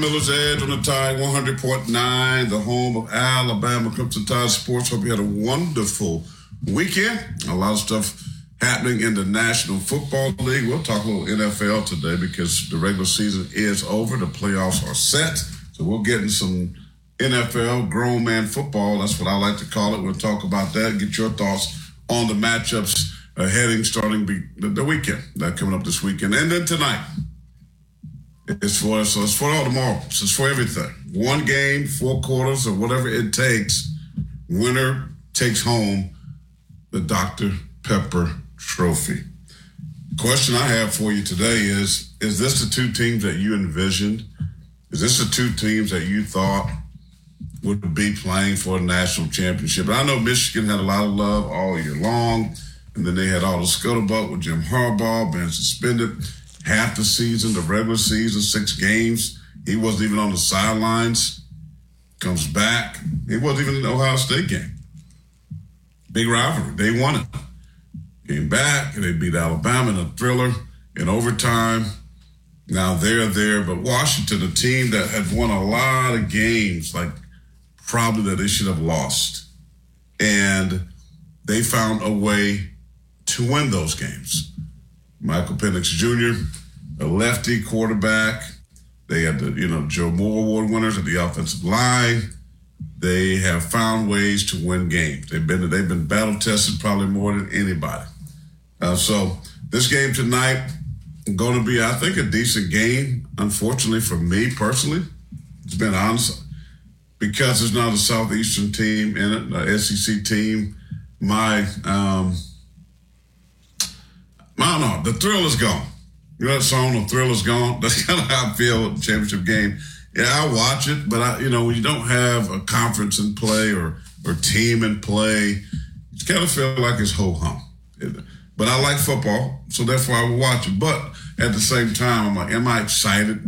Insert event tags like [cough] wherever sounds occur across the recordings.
Miller's Edge on the Tide 100.9, the home of Alabama Crimson Tide Sports. Hope you had a wonderful weekend. A lot of stuff happening in the National Football League. We'll talk a little NFL today because the regular season is over. The playoffs are set. So we're getting some NFL grown man football. That's what I like to call it. We'll talk about that. Get your thoughts on the matchups uh, heading starting be- the, the weekend that coming up this weekend. And then tonight, it's for so it's for all the marbles. It's for everything. One game, four quarters, or whatever it takes. Winner takes home the Dr. Pepper Trophy. question I have for you today is: Is this the two teams that you envisioned? Is this the two teams that you thought would be playing for a national championship? And I know Michigan had a lot of love all year long, and then they had all the scuttlebutt with Jim Harbaugh being suspended half the season, the regular season, six games. He wasn't even on the sidelines. Comes back. He wasn't even in the Ohio State game. Big rivalry. They won it. Came back and they beat Alabama in a thriller in overtime. Now they're there, but Washington, a team that had won a lot of games, like probably that they should have lost. And they found a way to win those games. Michael Penix Jr., a lefty quarterback. They had the, you know, Joe Moore Award winners at the offensive line. They have found ways to win games. They've been they've been battle tested probably more than anybody. Uh, so this game tonight going to be, I think, a decent game. Unfortunately for me personally, it's been honest because there's not a southeastern team in it, a SEC team. My um, Don't. The thrill is gone. You know that song, The Thrill is Gone? [laughs] That's kind of how I feel at the championship game. Yeah, I watch it, but I, you know, when you don't have a conference in play or or team in play, you kind of feel like it's ho hum. But I like football, so therefore I will watch it. But at the same time, I'm like, am I excited?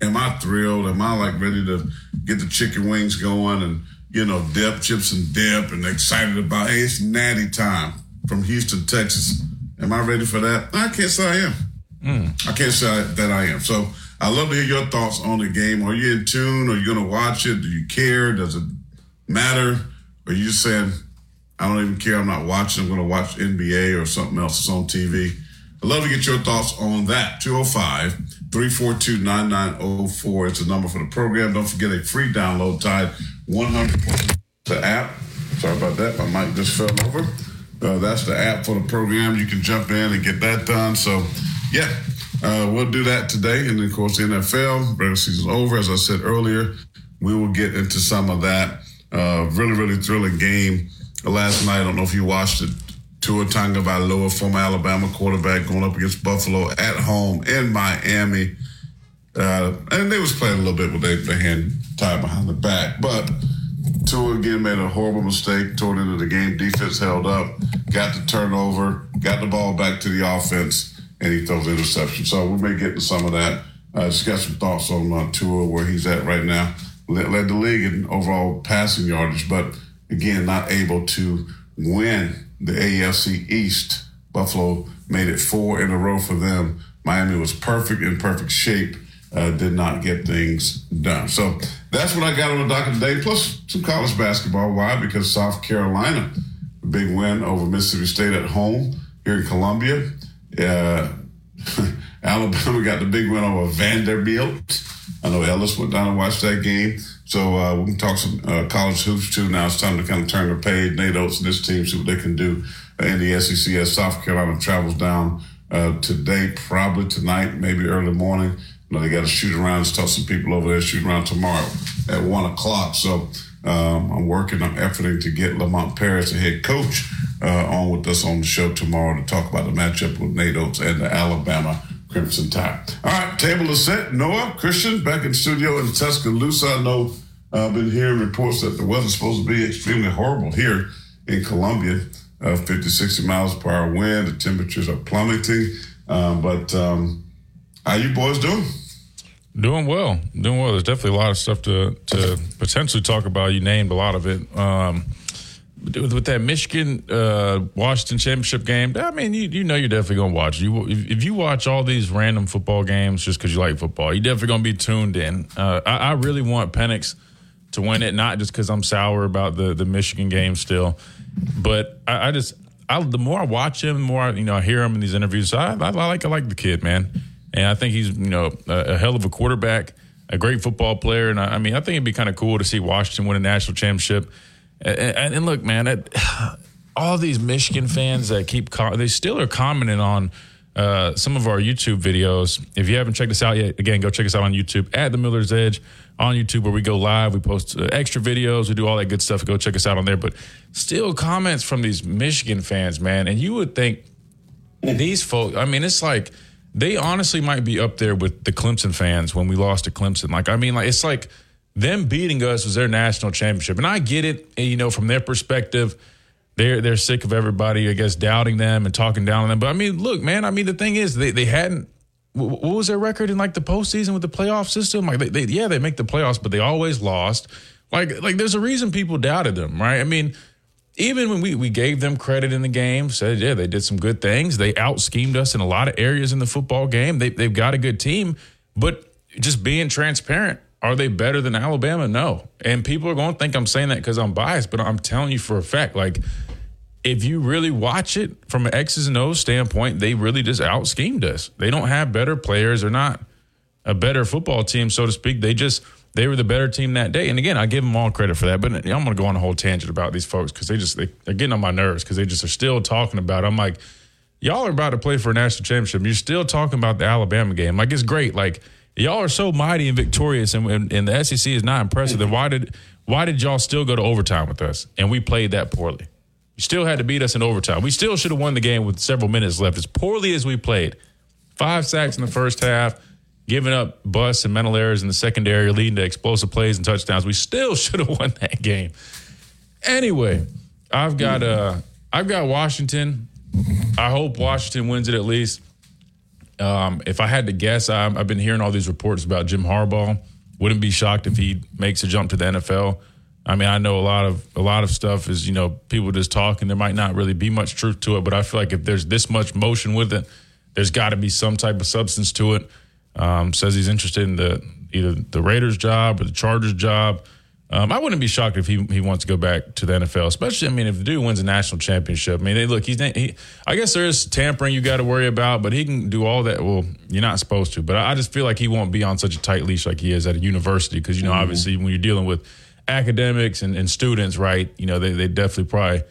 Am I thrilled? Am I like ready to get the chicken wings going and you know dip chips and dip and excited about hey, it's natty time from Houston, Texas. Am I ready for that? I can't say I am. Mm. I can't say that I am. So I love to hear your thoughts on the game. Are you in tune? Are you going to watch it? Do you care? Does it matter? Or are you just saying, I don't even care. I'm not watching. I'm going to watch NBA or something else that's on TV. I'd love to get your thoughts on that. 205 342 9904 is the number for the program. Don't forget a free download Tide 100 the app. Sorry about that. My mic just fell over. Uh, that's the app for the program. You can jump in and get that done. So, yeah, uh, we'll do that today. And then, of course, the NFL, regular season over. As I said earlier, we will get into some of that. Uh, really, really thrilling game last night. I don't know if you watched it. Tua Tagovailoa, former Alabama quarterback, going up against Buffalo at home in Miami. Uh, and they was playing a little bit with their hand tied behind the back, but Tua again made a horrible mistake toward of the game. Defense held up, got the turnover, got the ball back to the offense, and he throws interception. So we may get to some of that. Uh, just got some thoughts on uh, Tua, where he's at right now. Led, the league in overall passing yardage, but again, not able to win the AFC East. Buffalo made it four in a row for them. Miami was perfect in perfect shape. Uh, did not get things done. So that's what I got on the docket today. Plus some college basketball. Why? Because South Carolina, big win over Mississippi State at home here in Columbia. Uh, [laughs] Alabama got the big win over Vanderbilt. I know Ellis went down and watched that game. So uh, we can talk some uh, college hoops too. Now it's time to kind of turn the page. Nate Oats and this team see what they can do in the SEC as South Carolina travels down uh, today, probably tonight, maybe early morning. You know, they got to shoot around tell some people over there shoot around tomorrow at one o'clock. So um, I'm working I'm efforting to get Lamont Paris, the head coach, uh, on with us on the show tomorrow to talk about the matchup with Nate Oats and the Alabama Crimson Tide. All right, table is set. Noah, Christian, back in studio in Tuscaloosa. I know I've been hearing reports that the weather's supposed to be extremely horrible here in Columbia. Uh, 50, 60 miles per hour wind. The temperatures are plummeting. Um, but um, how you boys doing? Doing well, doing well. There's definitely a lot of stuff to to potentially talk about. You named a lot of it. Um, with, that Michigan uh, Washington championship game, I mean, you, you know you're definitely gonna watch. You if, if you watch all these random football games just because you like football, you're definitely gonna be tuned in. Uh, I, I, really want Penix to win it, not just because I'm sour about the the Michigan game still, but I, I just I, the more I watch him, the more I, you know I hear him in these interviews. I, I, like I like the kid, man, and I think he's you know a, a hell of a quarterback, a great football player, and I, I mean I think it'd be kind of cool to see Washington win a national championship. And, and look, man, it, [sighs] all these Michigan fans that keep they still are commenting on uh, some of our YouTube videos. If you haven't checked us out yet, again, go check us out on YouTube at the Miller's Edge on YouTube where we go live. We post uh, extra videos. We do all that good stuff. Go check us out on there. But still, comments from these Michigan fans, man. And you would think these folks. I mean, it's like they honestly might be up there with the Clemson fans when we lost to Clemson. Like, I mean, like it's like them beating us was their national championship. And I get it, eh, you know, from their perspective, they're they're sick of everybody, I guess, doubting them and talking down on them. But I mean, look, man, I mean, the thing is, they, they hadn't. What was their record in like the postseason with the playoff system? Like, they, they yeah, they make the playoffs, but they always lost. Like, like there's a reason people doubted them, right? I mean, even when we, we gave them credit in the game, said, yeah, they did some good things. They out schemed us in a lot of areas in the football game. They, they've got a good team, but just being transparent, are they better than Alabama? No. And people are going to think I'm saying that because I'm biased, but I'm telling you for a fact, like, if you really watch it from an X's and O's standpoint, they really just out schemed us. They don't have better players. They're not a better football team, so to speak. They just they were the better team that day. And again, I give them all credit for that. But I'm going to go on a whole tangent about these folks because they just they, are getting on my nerves because they just are still talking about. It. I'm like, y'all are about to play for a national championship. You're still talking about the Alabama game. Like it's great. Like y'all are so mighty and victorious, and, and, and the SEC is not impressive. Then why did why did y'all still go to overtime with us? And we played that poorly. You still had to beat us in overtime. We still should have won the game with several minutes left. As poorly as we played, five sacks in the first half, giving up busts and mental errors in the secondary, leading to explosive plays and touchdowns. We still [laughs] should have won that game. Anyway, I've got uh, I've got Washington. I hope Washington wins it at least. Um, if I had to guess, i have been hearing all these reports about Jim Harbaugh. Wouldn't be shocked if he makes a jump to the NFL. I mean, I know a lot of a lot of stuff is you know people just talking. There might not really be much truth to it, but I feel like if there's this much motion with it, there's got to be some type of substance to it. Um, says he's interested in the either the Raiders job or the Chargers job. Um, I wouldn't be shocked if he he wants to go back to the NFL, especially. I mean, if the dude wins a national championship, I mean, they, look, he's he, I guess there is tampering you got to worry about, but he can do all that. Well, you're not supposed to, but I, I, just feel like he won't be on such a tight leash like he is at a university because you know, mm-hmm. obviously, when you're dealing with academics and, and students, right? You know, they they definitely probably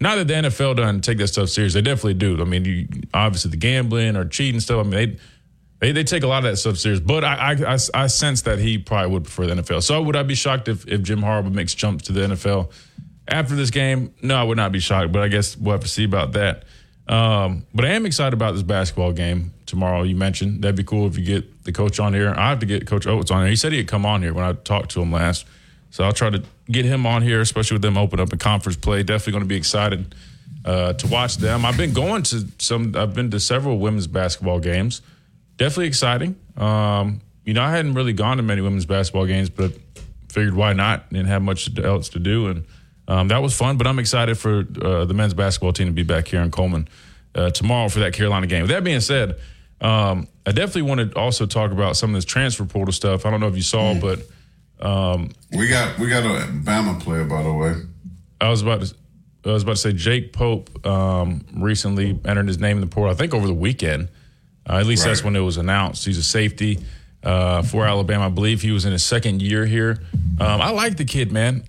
not that the NFL doesn't take that stuff serious. They definitely do. I mean, you, obviously the gambling or cheating stuff. I mean, they they, they take a lot of that stuff serious, but I, I, I, I, sense that he probably would prefer the NFL. So would I be shocked if, if Jim Harbaugh makes jumps to the NFL after this game? No, I would not be shocked, but I guess we'll have to see about that. Um, but I am excited about this basketball game tomorrow. You mentioned that'd be cool if you get the coach on here. I have to get Coach Oats on here. He said he'd come on here when I talked to him last, so I'll try to get him on here, especially with them open up in conference play. Definitely going to be excited uh, to watch them. I've been going to some. I've been to several women's basketball games definitely exciting. Um, you know, I hadn't really gone to many women's basketball games, but figured why not? Didn't have much else to do, and um, that was fun. But I'm excited for uh, the men's basketball team to be back here in Coleman uh, tomorrow for that Carolina game. With that being said, um, I definitely want to also talk about some of this transfer portal stuff. I don't know if you saw, mm. but um, we got we got a Bama player by the way. I was about to I was about to say Jake Pope um, recently entered his name in the portal. I think over the weekend. Uh, at least right. that's when it was announced. He's a safety uh, for Alabama. I believe he was in his second year here. Um, I like the kid, man.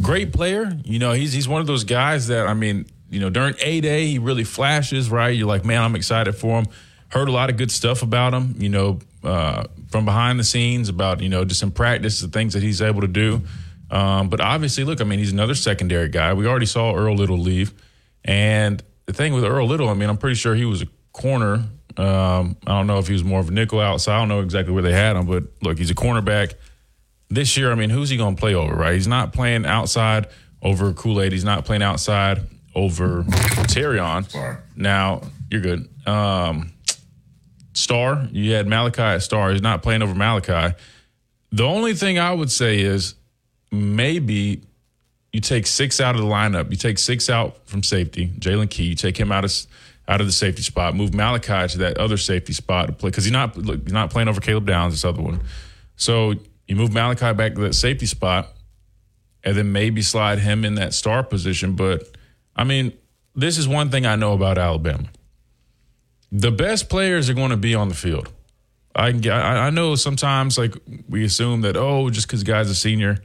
Great player. You know, he's he's one of those guys that I mean, you know, during a day he really flashes. Right, you're like, man, I'm excited for him. Heard a lot of good stuff about him. You know, uh, from behind the scenes about you know just in practice the things that he's able to do. Um, but obviously, look, I mean, he's another secondary guy. We already saw Earl Little leave, and the thing with Earl Little, I mean, I'm pretty sure he was a corner um, I don't know if he was more of a nickel outside. I don't know exactly where they had him, but look, he's a cornerback. This year, I mean, who's he going to play over, right? He's not playing outside over Kool Aid. He's not playing outside over Terrion. Now, you're good. Um, Star, you had Malachi at Star. He's not playing over Malachi. The only thing I would say is maybe you take six out of the lineup. You take six out from safety, Jaylen Key. You take him out of out of the safety spot, move Malachi to that other safety spot to play because he's not he's not playing over Caleb Downs, this other one. So you move Malachi back to that safety spot, and then maybe slide him in that star position. But I mean, this is one thing I know about Alabama: the best players are going to be on the field. I can I, I know sometimes like we assume that oh just because guy's a senior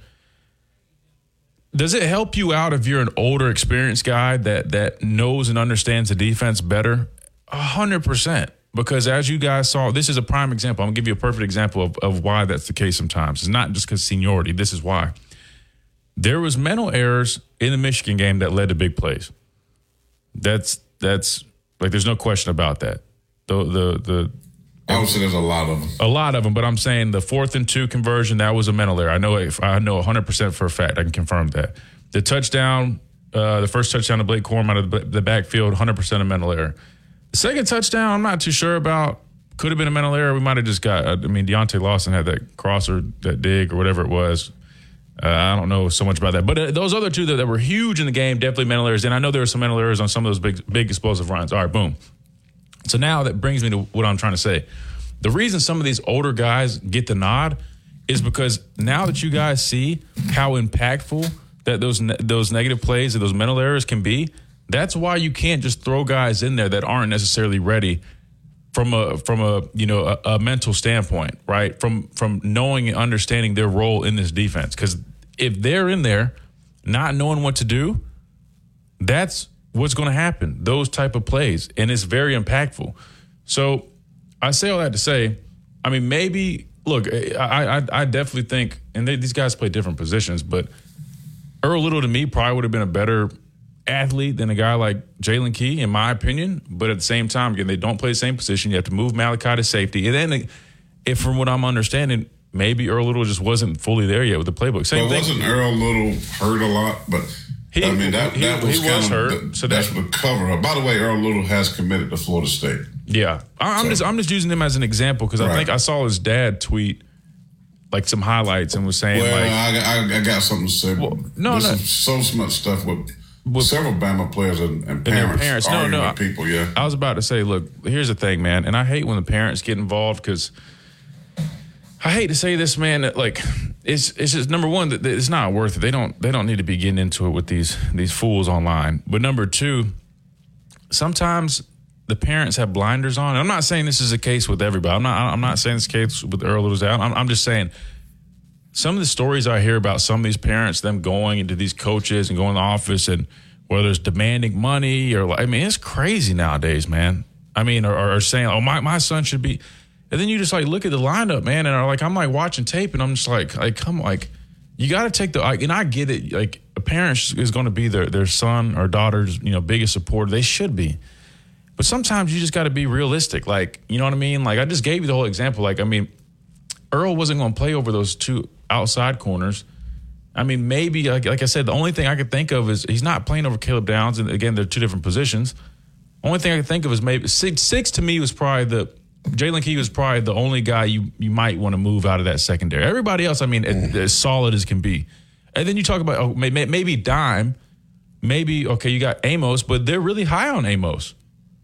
does it help you out if you're an older, experienced guy that that knows and understands the defense better? A hundred percent. Because as you guys saw, this is a prime example. I'm gonna give you a perfect example of, of why that's the case sometimes. It's not just because seniority. This is why. There was mental errors in the Michigan game that led to big plays. That's that's like there's no question about that. The the the Obviously, there's a lot of them. A lot of them, but I'm saying the fourth and two conversion that was a mental error. I know. If I know 100 percent for a fact. I can confirm that. The touchdown, uh, the first touchdown to Blake Corum out of the, backfield, 100 percent a mental error. The second touchdown, I'm not too sure about. Could have been a mental error. We might have just got. I mean, Deontae Lawson had that crosser, that dig, or whatever it was. Uh, I don't know so much about that, but uh, those other two that, that, were huge in the game, definitely mental errors. And I know there were some mental errors on some of those big, big explosive runs. All right, boom. So now that brings me to what I'm trying to say. The reason some of these older guys get the nod is because now that you guys see how impactful that those ne- those negative plays and those mental errors can be, that's why you can't just throw guys in there that aren't necessarily ready from a from a you know a, a mental standpoint, right? From from knowing and understanding their role in this defense, because if they're in there not knowing what to do, that's what's going to happen. Those type of plays, and it's very impactful. So I say all that to say, I mean, maybe look, I I, I definitely think, and they, these guys play different positions, but Earl Little to me probably would have been a better athlete than a guy like Jaylen Key, in my opinion. But at the same time, again, they don't play the same position. You have to move Malachi to safety, and then if from what I'm understanding, maybe Earl Little just wasn't fully there yet with the playbook. Same well, thing. wasn't Earl Little hurt a lot, but he, I mean, that, he, that was, he was hurt. The, so that's the cover up. By the way, Earl Little has committed to Florida State. Yeah, I, am so. just I'm just using him as an example because right. I think I saw his dad tweet like some highlights and was saying well, like, I, I, I got something to say. Well, no, There's no. so much stuff with, with several Bama players and, and parents. parents. No, no, people. Yeah, I was about to say, look, here's the thing, man, and I hate when the parents get involved because I hate to say this, man. That like it's it's just number one that it's not worth it. They don't they don't need to be getting into it with these these fools online. But number two, sometimes the parents have blinders on. And I'm not saying this is a case with everybody. I'm not I'm not saying this case with Earl out. I'm, I'm just saying some of the stories I hear about some of these parents, them going into these coaches and going to the office and whether it's demanding money or I mean it's crazy nowadays, man. I mean, or, or saying, "Oh, my my son should be." And then you just like look at the lineup, man, and are like I'm like watching tape, and I'm just like, like come like you got to take the like, and I get it. Like a parent is going to be their their son or daughter's you know biggest supporter. They should be, but sometimes you just got to be realistic. Like you know what I mean. Like I just gave you the whole example. Like I mean, Earl wasn't going to play over those two outside corners. I mean, maybe like, like I said, the only thing I could think of is he's not playing over Caleb Downs, and again, they're two different positions. Only thing I could think of is maybe six. Six to me was probably the Jaylen Key was probably the only guy you, you might want to move out of that secondary. Everybody else, I mean, mm. as solid as can be. And then you talk about oh, maybe, maybe Dime, maybe okay, you got Amos, but they're really high on Amos.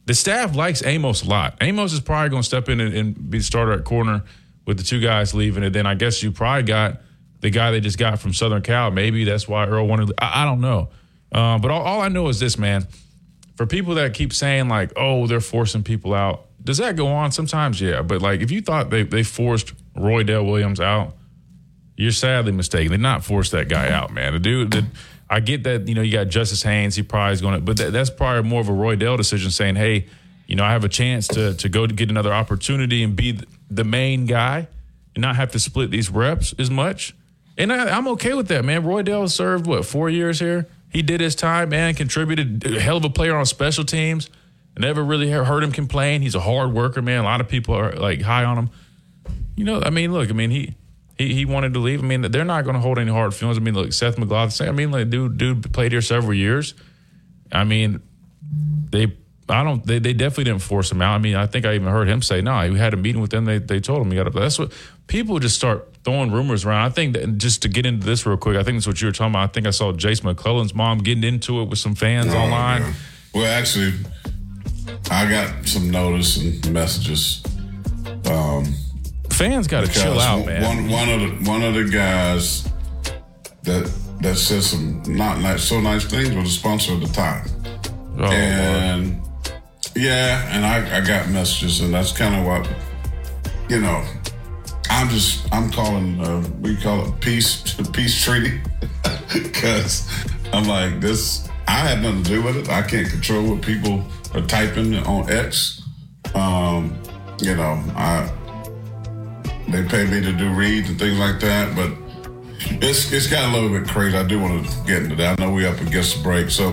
The staff likes Amos a lot. Amos is probably going to step in and, and be the starter at corner with the two guys leaving. And then I guess you probably got the guy they just got from Southern Cal. Maybe that's why Earl wanted. I, I don't know. Uh, but all, all I know is this, man. For people that keep saying like, "Oh, they're forcing people out," does that go on? Sometimes, yeah. But like, if you thought they they forced Roydell Williams out, you're sadly mistaken. They not forced that guy out, man. The dude, the, I get that. You know, you got Justice Haynes. He probably is going to, but that, that's probably more of a Roydell decision, saying, "Hey, you know, I have a chance to to go to get another opportunity and be the main guy, and not have to split these reps as much." And I, am okay with that, man. Roydell served what four years here. He did his time, man. Contributed, hell of a player on special teams. I never really heard him complain. He's a hard worker, man. A lot of people are like high on him. You know, I mean, look, I mean, he he he wanted to leave. I mean, they're not going to hold any hard feelings. I mean, look, Seth McLaughlin. I mean, like, dude, dude played here several years. I mean, they. I don't. They, they definitely didn't force him out. I mean, I think I even heard him say, "No, nah, he had a meeting with them. They they told him he got to." That's what people just start throwing rumors around. I think that just to get into this real quick, I think that's what you were talking about. I think I saw Jase McClellan's mom getting into it with some fans oh, online. Well, actually, I got some notice and messages. Um, fans got to chill out, man. One, one of the one of the guys that that said some not nice, so nice things was a sponsor at the time, oh, and Lord. yeah, and I, I got messages, and that's kind of what you know. I'm just I'm calling uh, we call it peace [laughs] peace treaty [laughs] because I'm like this. I had nothing to do with it. I can't control what people are typing on X. Um, you know, I they pay me to do reads and things like that, but it's it's got a little bit crazy. I do want to get into that. I know we up against the break, so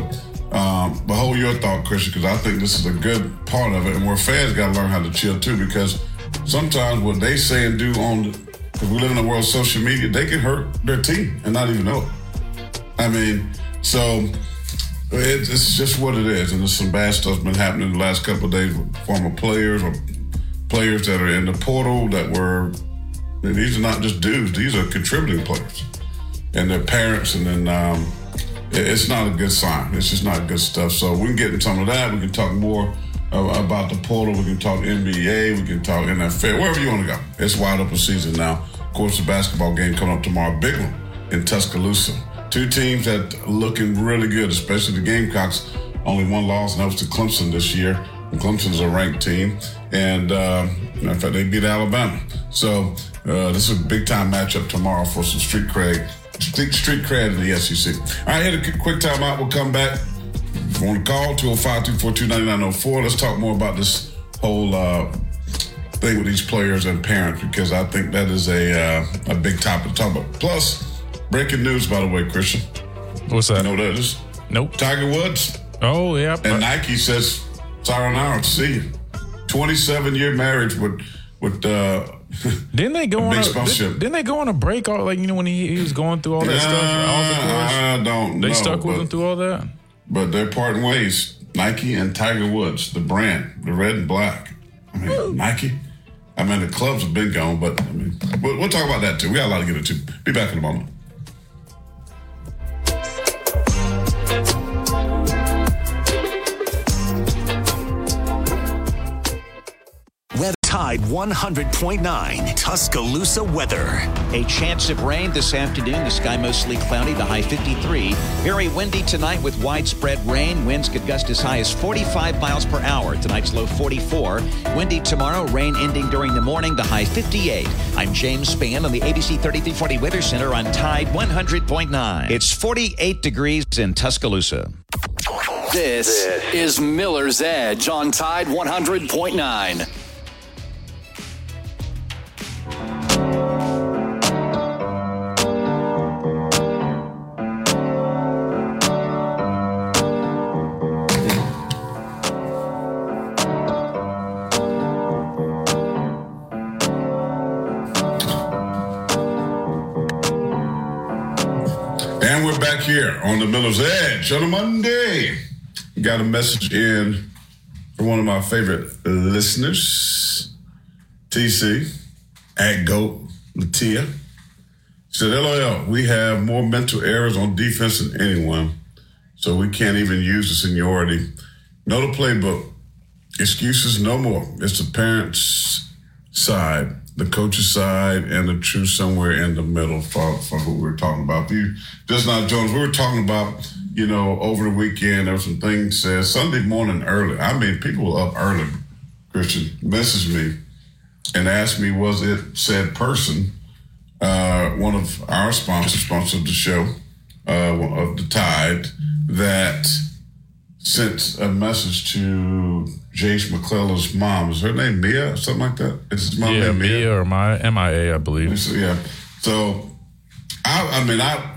um, but hold your thought, Christian, because I think this is a good part of it, and where fans got to learn how to chill too, because sometimes what they say and do on, if we live in a world of social media, they can hurt their team and not even know it. I mean, so it's just what it is, and there's some bad stuff been happening the last couple of days with former players or players that are in the portal that were, these are not just dudes, these are contributing players and their parents. And then um, it's not a good sign. It's just not good stuff. So we can get into some of that. We can talk more about the portal. We can talk NBA. We can talk NFL, wherever you want to go. It's wide open season now. Of course, the basketball game coming up tomorrow, big one in Tuscaloosa. Two teams that are looking really good, especially the Gamecocks. Only one loss, and that was to Clemson this year. And Clemson's a ranked team, and uh, in fact, they beat Alabama. So uh, this is a big time matchup tomorrow for some street cred, street, cred in the SEC. All right, hit a quick timeout. We'll come back. If you want to call 205-242-9904, let's talk more about this whole uh, thing with these players and parents because I think that is a uh, a big topic to talk about. Plus, breaking news, by the way, Christian. What's that? You know what that is? Nope. Tiger Woods. Oh, yeah. And Nike says Sayonara, see you. 27 year marriage with with uh [laughs] didn't they go on a, did, not they go on a break all like you know when he, he was going through all that stuff I don't they know, stuck with him through all that but they're parting ways Nike and Tiger Woods the brand the red and black I mean Ooh. Nike I mean the clubs have been gone but I mean we'll, we'll talk about that too we got a lot to get into be back in a moment Tide 100.9 Tuscaloosa weather. A chance of rain this afternoon. The sky mostly cloudy, the high 53. Very windy tonight with widespread rain. Winds could gust as high as 45 miles per hour. Tonight's low 44. Windy tomorrow, rain ending during the morning, the high 58. I'm James Spann on the ABC 3340 Weather Center on Tide 100.9. It's 48 degrees in Tuscaloosa. This, this is Miller's Edge on Tide 100.9. here on the Miller's Edge on a Monday. Got a message in from one of my favorite listeners, TC, at Goat Latia. said, LOL, we have more mental errors on defense than anyone, so we can't even use the seniority. Know the playbook. Excuses no more. It's the parents' side, the coach's side, and the truth somewhere in the middle for, for who we're talking about. You just not Jones. We were talking about, you know, over the weekend, there were some things said Sunday morning early. I mean, people were up early, Christian, messaged me and asked me, was it said person, uh, one of our sponsors, sponsor of the show, uh, of the Tide, that sent a message to Jase McClellan's mom. Is her name Mia something like that? Is his mom yeah, name Mia? Mia or my MIA, I believe. So, yeah. So, I, I mean, I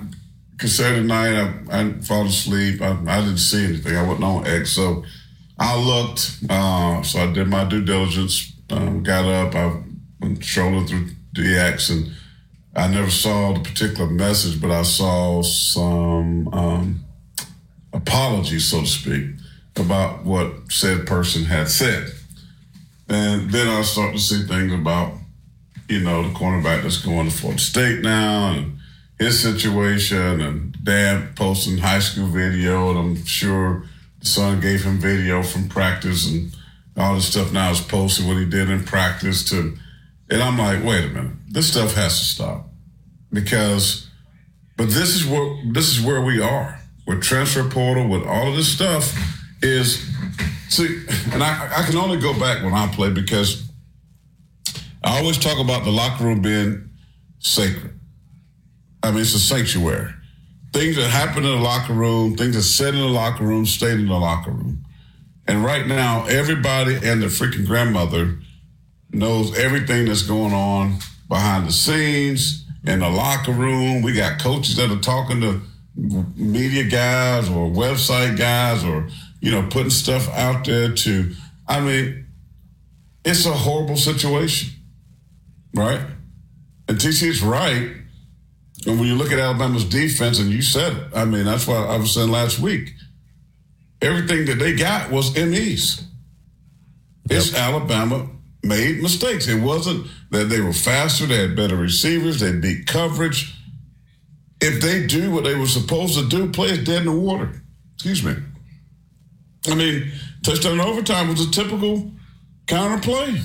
Saturday night I, I fall asleep. I, I didn't see anything. I wasn't on X, so I looked. Uh, so I did my due diligence. Um, got up. I went strolling through DX, and I never saw the particular message, but I saw some um, apologies, so to speak, about what said person had said. And then I start to see things about, you know, the cornerback that's going to Florida State now and his situation and dad posting high school video. And I'm sure the son gave him video from practice and all this stuff now is posted what he did in practice to, and I'm like, wait a minute, this stuff has to stop because, but this is where, this is where we are with transfer portal, with all of this stuff is see, and I, I can only go back when I play because I always talk about the locker room being sacred. I mean, it's a sanctuary. Things that happen in the locker room, things that said in the locker room, stayed in the locker room. And right now, everybody and their freaking grandmother knows everything that's going on behind the scenes in the locker room. We got coaches that are talking to media guys or website guys or you know, putting stuff out there to, I mean, it's a horrible situation, right? And TC is right. And when you look at Alabama's defense, and you said I mean, that's why I was saying last week, everything that they got was MEs. Yep. It's Alabama made mistakes. It wasn't that they were faster, they had better receivers, they beat coverage. If they do what they were supposed to do, play it dead in the water. Excuse me. I mean, touchdown overtime was a typical counter play.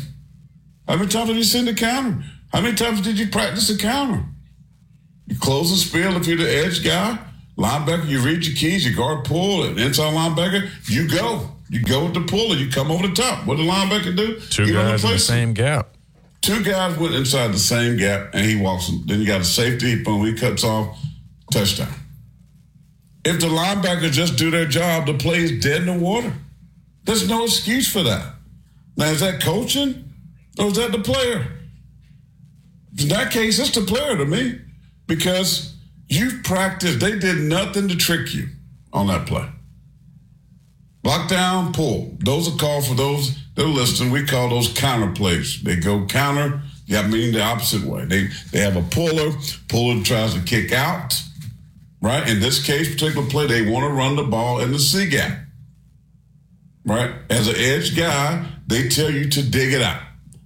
How many times have you seen the counter? How many times did you practice the counter? You close the spill if you're the edge guy, linebacker, you read your keys, you guard pull, and inside linebacker, you go. You go with the pull and you come over the top. What did the linebacker do? Two guys in the same gap. Two guys went inside the same gap and he walks them. Then you got a safety, boom, he cuts off, touchdown. If the linebackers just do their job, the play is dead in the water. There's no excuse for that. Now, is that coaching or is that the player? In that case, it's the player to me because you've practiced. They did nothing to trick you on that play. Lockdown, pull. Those are called for those that are listening. We call those counter plays. They go counter, yeah, meaning the opposite way. They they have a puller. Puller tries to kick out right? In this case, particular play, they want to run the ball in the C gap, right? As an edge guy, they tell you to dig it out.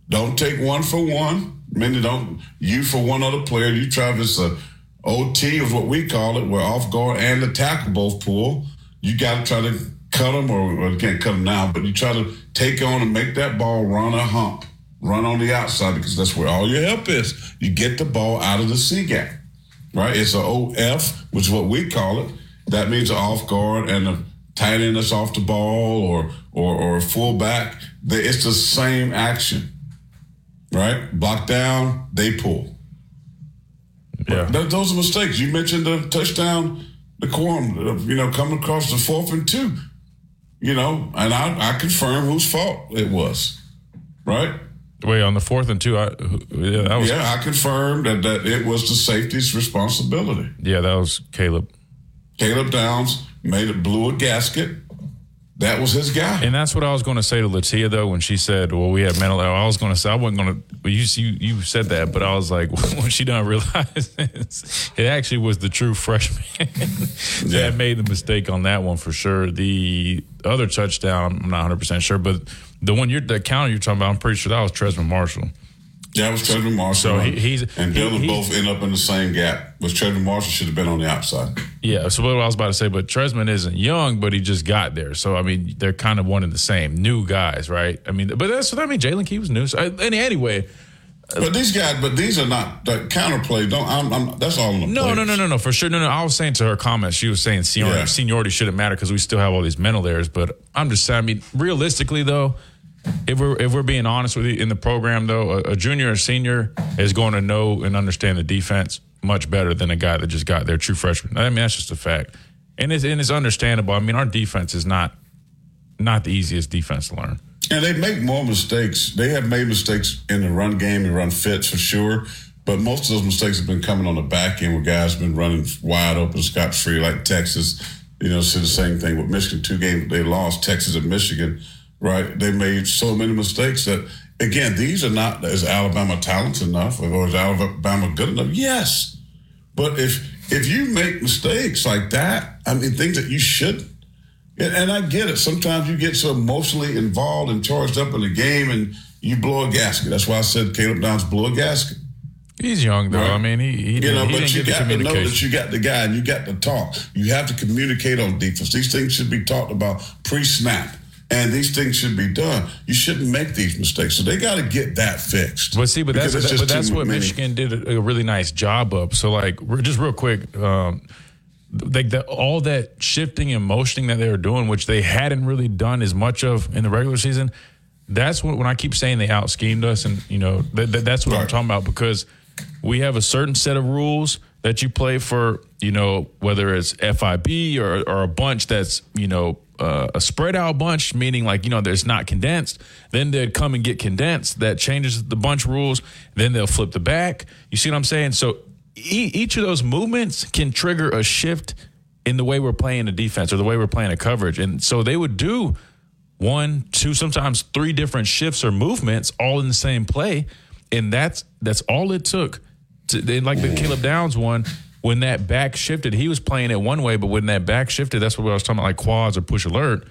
Don't take one for one. Meaning, don't you for one other player. You try this a OT is what we call it, where off guard and the tackle both pull. You got to try to cut them, or, or you can't cut them now, but you try to take on and make that ball run a hump, run on the outside because that's where all your help is. You get the ball out of the C gap right? It's an OF, which is what we call it. That means off guard and a tight end that's off the ball or or or fullback. It's the same action, right? Block down, they pull. Yeah, those are mistakes. You mentioned the touchdown, the Corum, you know, coming across the fourth and two, you know, and I, I confirm whose fault it was, right? Wait, on the fourth and two, I, yeah, that was, yeah, I confirmed that, that it was the safety's responsibility. Yeah, that was Caleb. Caleb Downs made it, blew a gasket. That was his guy. And that's what I was going to say to Latia though when she said, "Well, we have mental." I was going to say I wasn't going to. You you you said that, but I was like, [laughs] when she didn't realize it actually was the true freshman [laughs] that yeah. made the mistake on that one for sure. The other touchdown, I'm not 100 percent sure, but the one you're the counter you're talking about, I'm pretty sure that was Trezmen Marshall. Yeah, it was Trevor Marshall. So he, he's and he- he- both end up in the same gap. Was Trevor Marshall should have been on the outside. Yeah, so what I was about to say, but Trezmen isn't young, but he just got there. So I mean, they're kind of one and the same, new guys, right? I mean, but that's what I mean. Jaylen Key was new. So, and anyway, uh, But these guys, but these are not the counterplay. Don't I'm, I'm that's all no, players. no, no, no, no, for sure. No, no. I was saying to her comments, she was saying seniority, Yeah. seniority shouldn't matter because we still have all these mental errors. But I'm just saying, I mean, realistically though, if we're if we're being honest with you in the program though, a, a junior or senior is going to know and understand the defense much better than a guy that just got there, true freshman. I mean, that's just a fact, and it's and it's understandable. I mean, our defense is not not the easiest defense to learn. And they make more mistakes. They have made mistakes in the run game and run fits for sure. But most of those mistakes have been coming on the back end where guys have been running wide open, scot free, like Texas. You know, see the same thing with Michigan. Two games they lost, Texas and Michigan, right? They made so many mistakes that, again, these are not, is Alabama talented enough or is Alabama good enough? Yes. But if if you make mistakes like that, I mean, things that you shouldn't, and, I get it. Sometimes you get so emotionally involved and charged up in the game and you blow a gasket. That's why I said Caleb Downs blew a gasket. He's young though. Right. I mean, he he, You know, he but you got to know that you got the guy and you got to talk. You have to communicate on defense. These things should be talked about pre-snap. And these things should be done. You shouldn't make these mistakes. So they got to get that fixed. But see, but that's it's but that's what many. Michigan did a, really nice job of. So like, just real quick, um, like the, all that shifting and motioning that they were doing, which they hadn't really done as much of in the regular season. That's what when I keep saying they out schemed us, and you know that, that- that's what I'm talking about because we have a certain set of rules that you play for. You know whether it's FIB or or a bunch that's you know uh, a spread out bunch, meaning like you know there's not condensed. Then they'd come and get condensed. That changes the bunch rules. Then they'll flip the back. You see what I'm saying? So e- each of those movements can trigger a shift in the way we're playing the defense or the way we're playing a coverage. And so they would do one, two, sometimes three different shifts or movements all in the same play. And that's that's all it took. To, like the Caleb Downs one, when that back shifted, he was playing it one way, but when that back shifted, that's what I was talking about, like quads or push alert.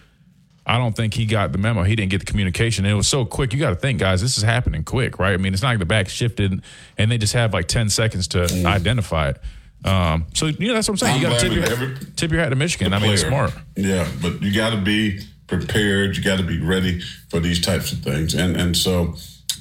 I don't think he got the memo. He didn't get the communication. And it was so quick. You got to think, guys, this is happening quick, right? I mean, it's not like the back shifted and they just have like 10 seconds to identify it. Um, so, you know, that's what I'm saying. I'm you got to tip your, every- tip your hat to Michigan. I mean, it's smart. Yeah, but you got to be prepared. You got to be ready for these types of things. And and so,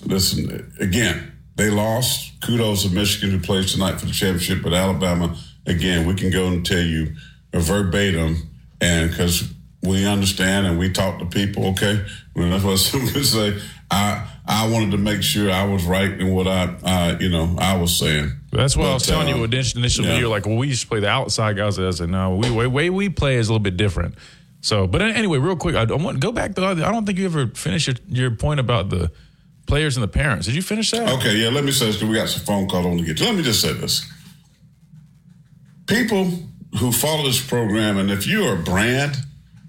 listen again. They lost. Kudos to Michigan who plays tonight for the championship. But Alabama, again, we can go and tell you verbatim, and because we understand and we talk to people. Okay, well, that's what [laughs] going to say. I I wanted to make sure I was right in what I uh, you know I was saying. That's what I was telling uh, you initially. initially yeah. You're like, well, we used to play the outside guys. I said, no, we way, way we play is a little bit different. So, but anyway, real quick, I, I want to go back to. I don't think you ever finished your, your point about the players and the parents. Did you finish that? Okay, yeah, let me say this we got some phone calls on to get to. Let me just say this. People who follow this program, and if you're a brand,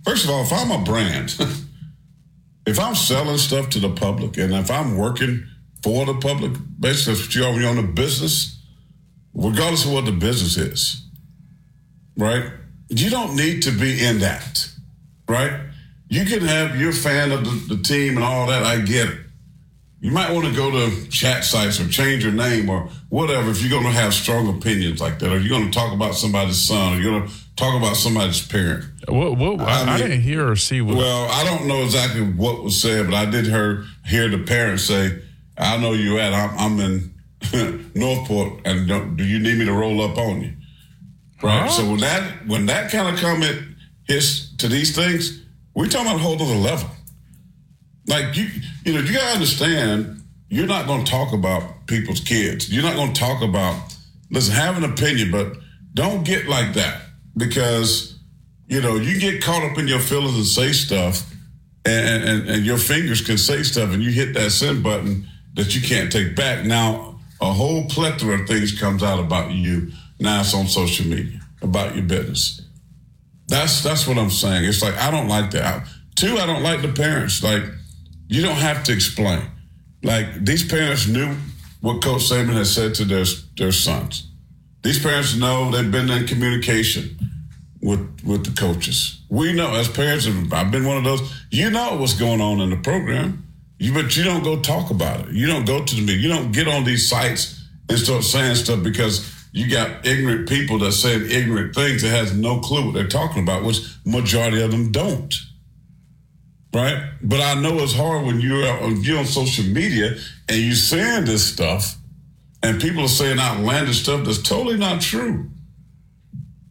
first of all, if I'm a brand, [laughs] if I'm selling stuff to the public and if I'm working for the public, basically, if you already own a business, regardless of what the business is, right? You don't need to be in that, right? You can have your fan of the, the team and all that. I get it. You might want to go to chat sites or change your name or whatever if you're going to have strong opinions like that, or you're going to talk about somebody's son, or you're going to talk about somebody's parent. What, what, I, I I didn't hear or see what. Well, I don't know exactly what was said, but I did hear hear the parents say, "I know you at. I'm, I'm in [laughs] Northport, and don't, do you need me to roll up on you?" Right. Huh? So when that when that kind of comment hits to these things, we're talking about a whole other level. Like you, you know, you gotta understand. You're not going to talk about people's kids. You're not going to talk about. Listen, have an opinion, but don't get like that because you know you get caught up in your feelings and say stuff, and, and and your fingers can say stuff, and you hit that send button that you can't take back. Now a whole plethora of things comes out about you. Now it's on social media about your business. That's that's what I'm saying. It's like I don't like that. Two, I don't like the parents. Like you don't have to explain. Like these parents knew what Coach Saban has said to their their sons. These parents know they've been in communication with with the coaches. We know as parents, I've been one of those. You know what's going on in the program. You, but you don't go talk about it. You don't go to the media. You don't get on these sites and start saying stuff because you got ignorant people that saying ignorant things that has no clue what they're talking about, which majority of them don't. Right? But I know it's hard when you're on, you're on social media and you're saying this stuff and people are saying outlandish stuff that's totally not true.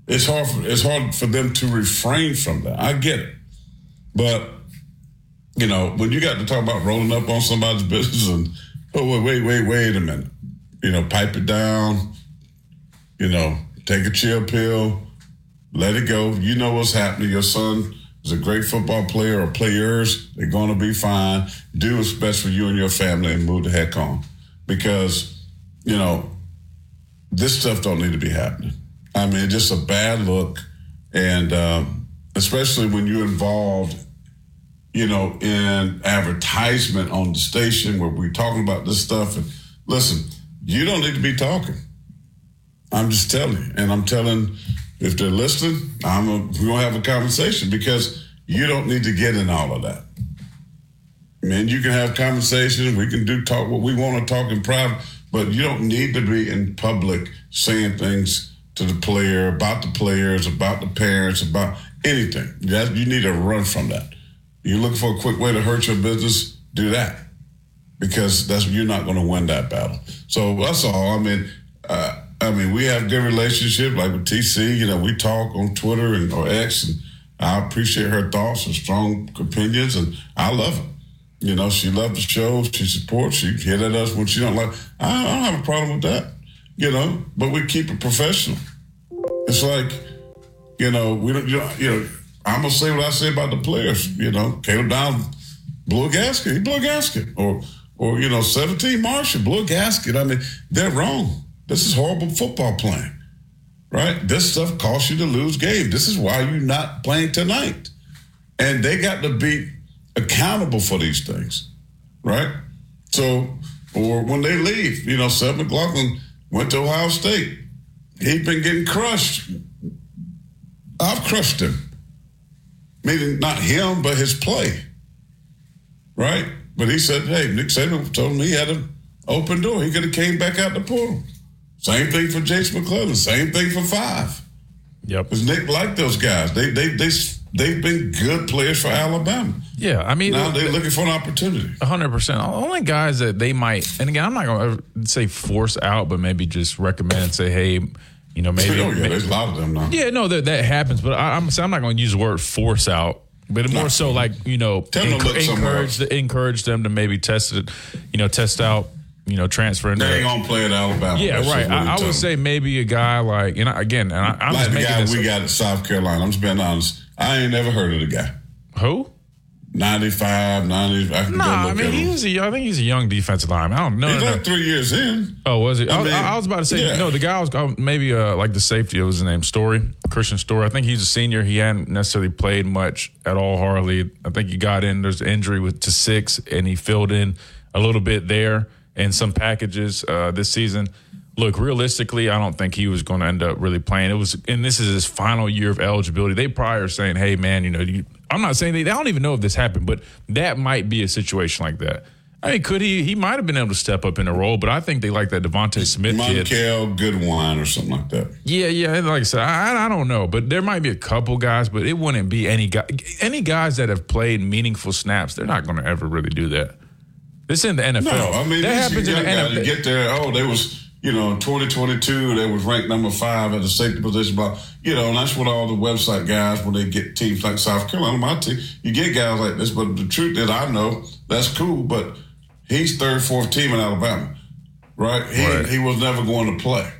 It's hard for, it's hard for them to refrain from that. I get it. But you know, when you got to talk about rolling up on somebody's [laughs] business and oh wait, wait, wait, wait a minute. You know, pipe it down, you know, take a chill pill, let it go. You know what's happening. Your son is a great football player or players. They're going to be fine. Do what's best for you and your family and move the heck on. Because, you know, this stuff don't need to be happening. I mean, just a bad look. And um, especially when you're involved, you know, in advertisement on the station where we're talking about this stuff. And listen, you don't need to be talking. I'm just telling you. And I'm telling, if they're listening, I'm a, we're to have a conversation because you don't need to get in all of that. I mean, you can have conversations. We can do talk what we want to talk in private, but you don't need to be in public saying things to the player, about the players, about the parents, about anything. That, you need to run from that. You're looking for a quick way to hurt your business, do that. Because that's you're not going to win that battle. So that's all. I mean, uh, I mean, we have good relationship, like with TC. You know, we talk on Twitter and or X, and I appreciate her thoughts and strong opinions, and I love it. You know, she loves the show. She supports. She hit at us when she don't like. I, I don't have a problem with that. You know, but we keep it professional. It's like, you know, we don't. You know, you know I'm gonna say what I say about the players. You know, Caleb Down blew a gasket. He blew a gasket, or or you know, 17 Marshall blew a gasket. I mean, they're wrong. This is horrible football playing, right? This stuff costs you to lose game. This is why you're not playing tonight. And they got to be accountable for these things, right? So, or when they leave, you know, Seth McLaughlin went to Ohio State. He's been getting crushed. I've crushed him. Meaning not him, but his play. Right? But he said, hey, Nick Saban told him he had an open door. He could have came back out the portal. Same thing for Jase McClellan. Same thing for five. Yep. Because Nick liked those guys. They they they they've been good players for Alabama. Yeah, I mean, now they're looking for an opportunity. hundred percent. Only guys that they might, and again, I'm not going to say force out, but maybe just recommend and say, hey, you know, maybe. [laughs] Oh, yeah, maybe, there's a lot of them now. Yeah, no, that that happens, but I, I'm I'm not going to use the word force out. But more so like you know, Tell them to look encourage the, encourage them to maybe test it, you know, test out, you know, transfer into They ain't gonna play at Alabama. Yeah, That's right. I, I would say maybe a guy like, you know again, and I, I'm like the guy we got at South Carolina. I'm just being honest. I ain't never heard of the guy. Who? 95, 90. I can Nah, I mean him. he's a, I think he's a young defensive lineman. I don't know. He's no, no. like three years in. Oh, was he? I, I mean, I, I was about to say yeah. no. The guy was oh, maybe uh, like the safety. What was his name? Story Kristian Story. I think he's a senior. He hadn't necessarily played much at all. Harley. I think he got in. There's an injury with to six, and he filled in a little bit there in some packages uh, this season. Look, realistically, I don't think he was going to end up really playing. It was, and this is his final year of eligibility. They probably are saying, "Hey, man, you know, you, I'm not saying they, they don't even know if this happened, but that might be a situation like that." I mean, could he? He might have been able to step up in a role, but I think they like that Devontae Smith kid. Monkel Goodwine or something like that. Yeah, yeah. Like I said, I, I don't know, but there might be a couple guys, but it wouldn't be any guy, any guys that have played meaningful snaps. They're not going to ever really do that. This in the NFL. No, I mean, that these happens in the NFL. to get there. Oh, they was, you know, in 2022, they was ranked number five at the safety position. But, you know, and that's what all the website guys, when they get teams like South Carolina, my team, you get guys like this. But the truth is, I know that's cool, but he's third, fourth team in Alabama, right? He, Right. he was never going to play.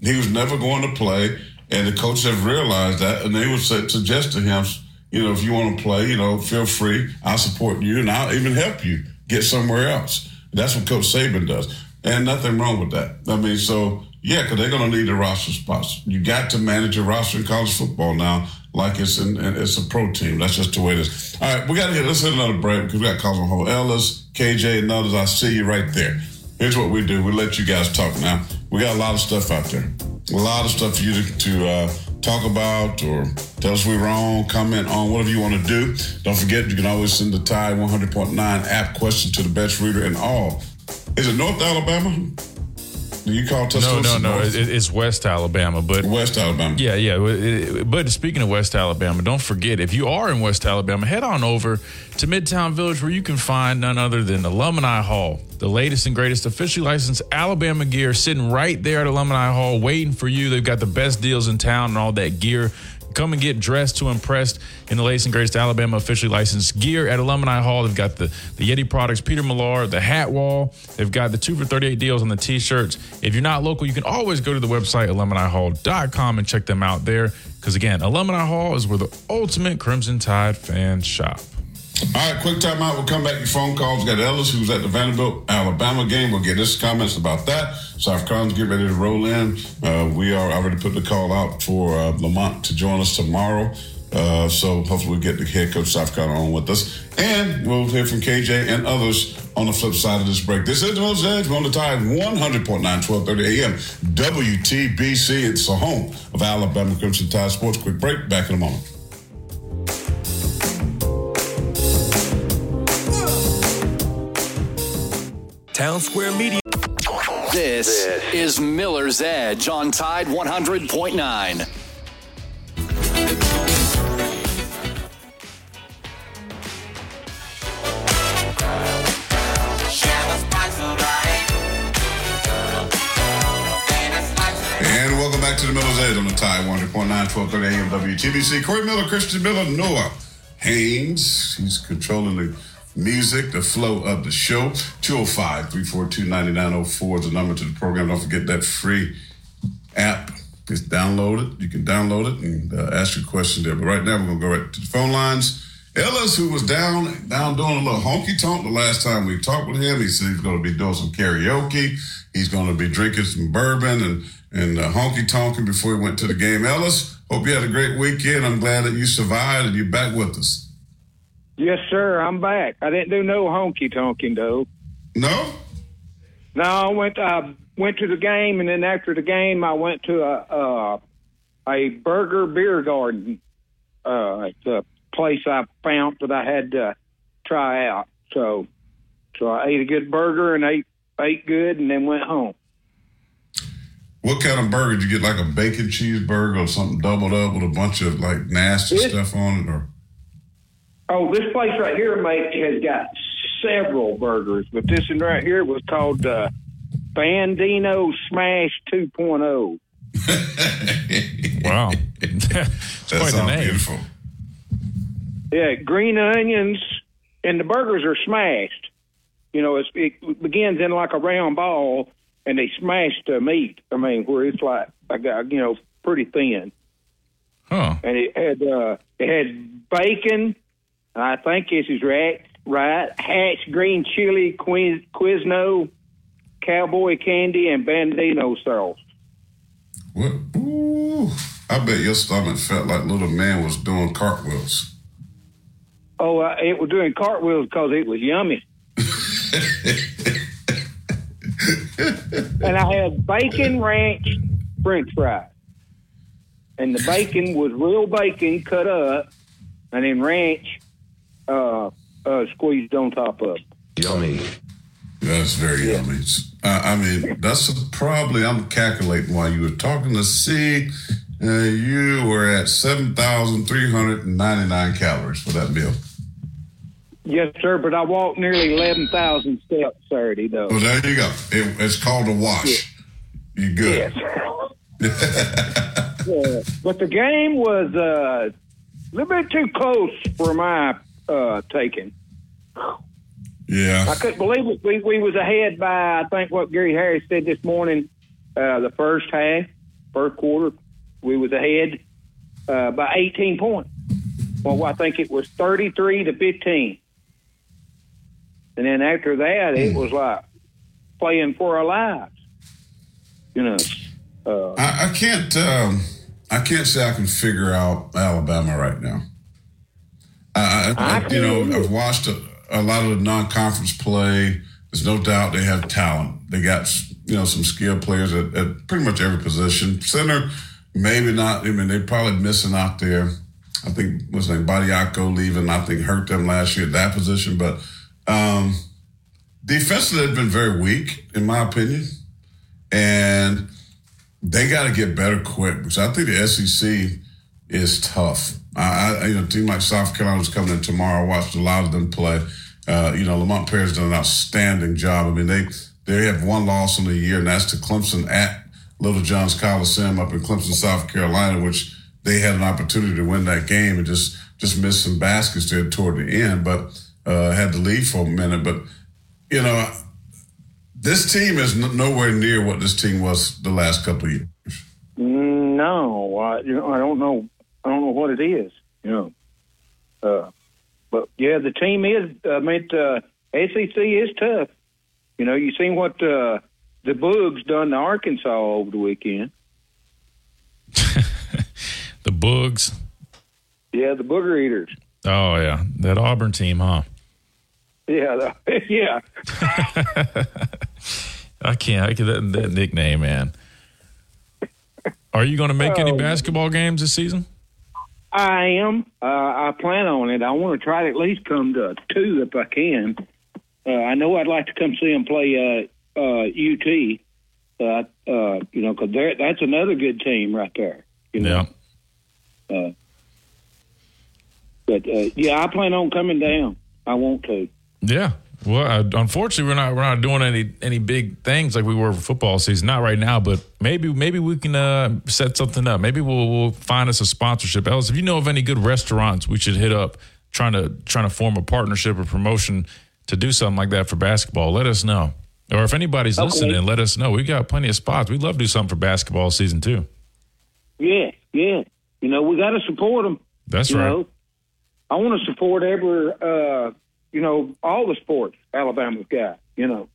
He was never going to play. And the coaches have realized that, and they would say, suggest to him, you know, if you want to play, you know, feel free. I'll support you, and I'll even help you get somewhere else. That's what Coach Saban does, and nothing wrong with that. I mean, so yeah, because they're going to need the roster spots. You got to manage a roster in college football now, like it's in, it's a pro team. That's just the way it is. All right, we got to get Let's hit another break because we got on hold. Ellis, KJ, and others. I see you right there. Here's what we do. We let you guys talk now. We got a lot of stuff out there. A lot of stuff for you to, to uh, talk about or tell us we're wrong, comment on whatever you want to do. Don't forget, you can always send the Tide 100.9 app question to the best reader in all. Is it North Alabama? Do you call No, Tuscaloosa no, no. North? It, it's West Alabama, but West Alabama. Yeah, yeah. But speaking of West Alabama, don't forget if you are in West Alabama, head on over to Midtown Village where you can find none other than Alumni Hall, the latest and greatest officially licensed Alabama gear sitting right there at Alumni Hall waiting for you. They've got the best deals in town and all that gear. Come and get dressed to impress in the latest and greatest Alabama officially licensed gear at Alumni Hall. They've got the, the Yeti products, Peter Millar, the hat wall. They've got the two for 38 deals on the t shirts. If you're not local, you can always go to the website, alumnihall.com, and check them out there. Because again, Alumni Hall is where the ultimate Crimson Tide fans shop. All right, quick time out. We'll come back to your phone calls. We got Ellis, who's at the Vanderbilt Alabama game. We'll get his comments about that. South Carolina's get ready to roll in. Uh, we are already put the call out for uh, Lamont to join us tomorrow. Uh, so hopefully we'll get the head coach South Carolina on with us. And we'll hear from KJ and others on the flip side of this break. This is the Miller's Edge. We're on the tide 100.9, 1230 a.m. WTBC. It's the home of Alabama Crimson Tide Sports. Quick break. Back in a moment. Townsquare Media. This, is Miller's Edge on Tide 100.9. And welcome back to the Miller's Edge on the Tide 100.9, 1230 AM WTBC. Corey Miller, Christian Miller, Noah Haynes. He's controlling the music, the flow of the show. 205 342 9904 is the number to the program. Don't forget that free app. Just download it. You can download it and uh, ask your question there. But right now, we're going to go right to the phone lines. Ellis, who was down down doing a little honky tonk the last time we talked with him, he said he's going to be doing some karaoke. He's going to be drinking some bourbon and and uh, honky tonking before he went to the game. Ellis, hope you had a great weekend. I'm glad that you survived and you're back with us. Yes, sir. I'm back. I didn't do no honky tonking though. No, No, I went. I went to the game, and then after the game, I went to a uh, a burger beer garden. Uh, it's a place I found that I had to try out. So, so I ate a good burger and ate ate good, and then went home. what kind of burger did you get? Like a bacon cheeseburger or something doubled up with a bunch of like nasty It- stuff on it, or Oh, this place right here, mate, has got several burgers, but this one right here was called uh, Bandino Smash oh. 2.0. [laughs] Wow. [laughs] it's that quite the name. beautiful. Yeah, green onions, and the burgers are smashed. You know, it's, it begins in like a round ball, and they smash the meat. I mean, where it's like, I got you know, pretty thin, Huh. and it had uh, it had bacon. I think this is right. Right, Hatch green chili, Quiz, Quizno, cowboy candy, and Bandino sauce. What? Ooh, I bet your stomach felt like little man was doing cartwheels. Oh, uh, it was doing cartwheels because it was yummy. [laughs] and I had bacon ranch French fries, and the bacon was real bacon cut up, and then ranch uh, uh, squeezed on top of. Yummy. That's very yummy. Uh, I mean, that's probably, I'm calculating while you were talking to see, uh, you were at 7,399 calories for that meal. Yes, sir. But I walked nearly eleven thousand steps Saturday, though. Well, there you go. It, it's called a wash. You good. Yes. [laughs] Yeah. But the game was uh, a little bit too close for my uh, yeah. I couldn't believe it. We, we was ahead by, I think, what Gary Harris said this morning, uh, the first half, first quarter, we was ahead uh, by 18 points. Well, I think it was 33 to 15. And then after that, it was like playing for our lives. You know, uh, I, I can't. Um, I can't say I can figure out Alabama right now. I, I, I you know. I've watched a, a lot of the non-conference play. There's no doubt they have talent. They got you know some skilled players at, at pretty much every position. Center, maybe not. I mean, they're probably missing out there. I think what's his name, Bediako leaving. I think hurt them last year at that position, but um, defensively they've been very weak, in my opinion, and they got to get better quick because I think the SEC is tough. I, I you know, team like South Carolina's coming in tomorrow. I watched a lot of them play. Uh, you know, Lamont Paris done an outstanding job. I mean, they they have one loss in the year, and that's to Clemson at Littlejohn's Coliseum up in Clemson, South Carolina, which they had an opportunity to win that game and just just missed some baskets there toward the end, but uh, had to lead for a minute. But you know, this team is n- nowhere near what this team was the last couple of years. No, I, you know, I don't know. I don't know what it is. You know, uh, but yeah, the team is. I mean, uh, SEC is tough. You know, you seen what uh, the Bugs done to Arkansas over the weekend. [laughs] the Bugs. Yeah, the Booger Eaters. Oh yeah, that Auburn team, huh? Yeah, the, [laughs] yeah. [laughs] I can't. I can that, that nickname, man. Are you going to make any Oh. basketball games this season? I am. Uh, I plan on it. I want to try to at least come to two if I can. Uh, I know I'd like to come see them play uh, uh, UT. Uh, uh, you know, because that's another good team right there. You know, Yeah. uh, but uh, yeah, I plan on coming down. I want to. Yeah. Well, uh, unfortunately, we're not we're not doing any any big things like we were for football season. Not right now, but maybe maybe we can uh, set something up. Maybe we'll we'll find us a sponsorship. Ellis, if you know of any good restaurants, we should hit up trying to trying to form a partnership or promotion to do something like that for basketball. Let us know. Or if anybody's Okay. listening, let us know. We got plenty of spots. We'd love to do something for basketball season too. Yeah, yeah. You know, we got to support them. That's you right. Know? I want to support every, uh, you know, all the sports Alabama's got. You know.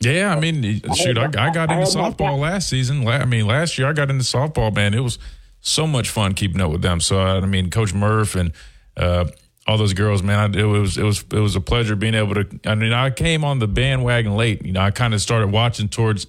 Yeah, I mean, shoot, I, I got into softball last season. I mean, last year I got into softball, man. It was so much fun keeping up with them. So, I mean, Coach Murph and uh, all those girls, man, I, it was it was it was a pleasure being able to. I mean, I came on the bandwagon late. You know, I kind of started watching towards,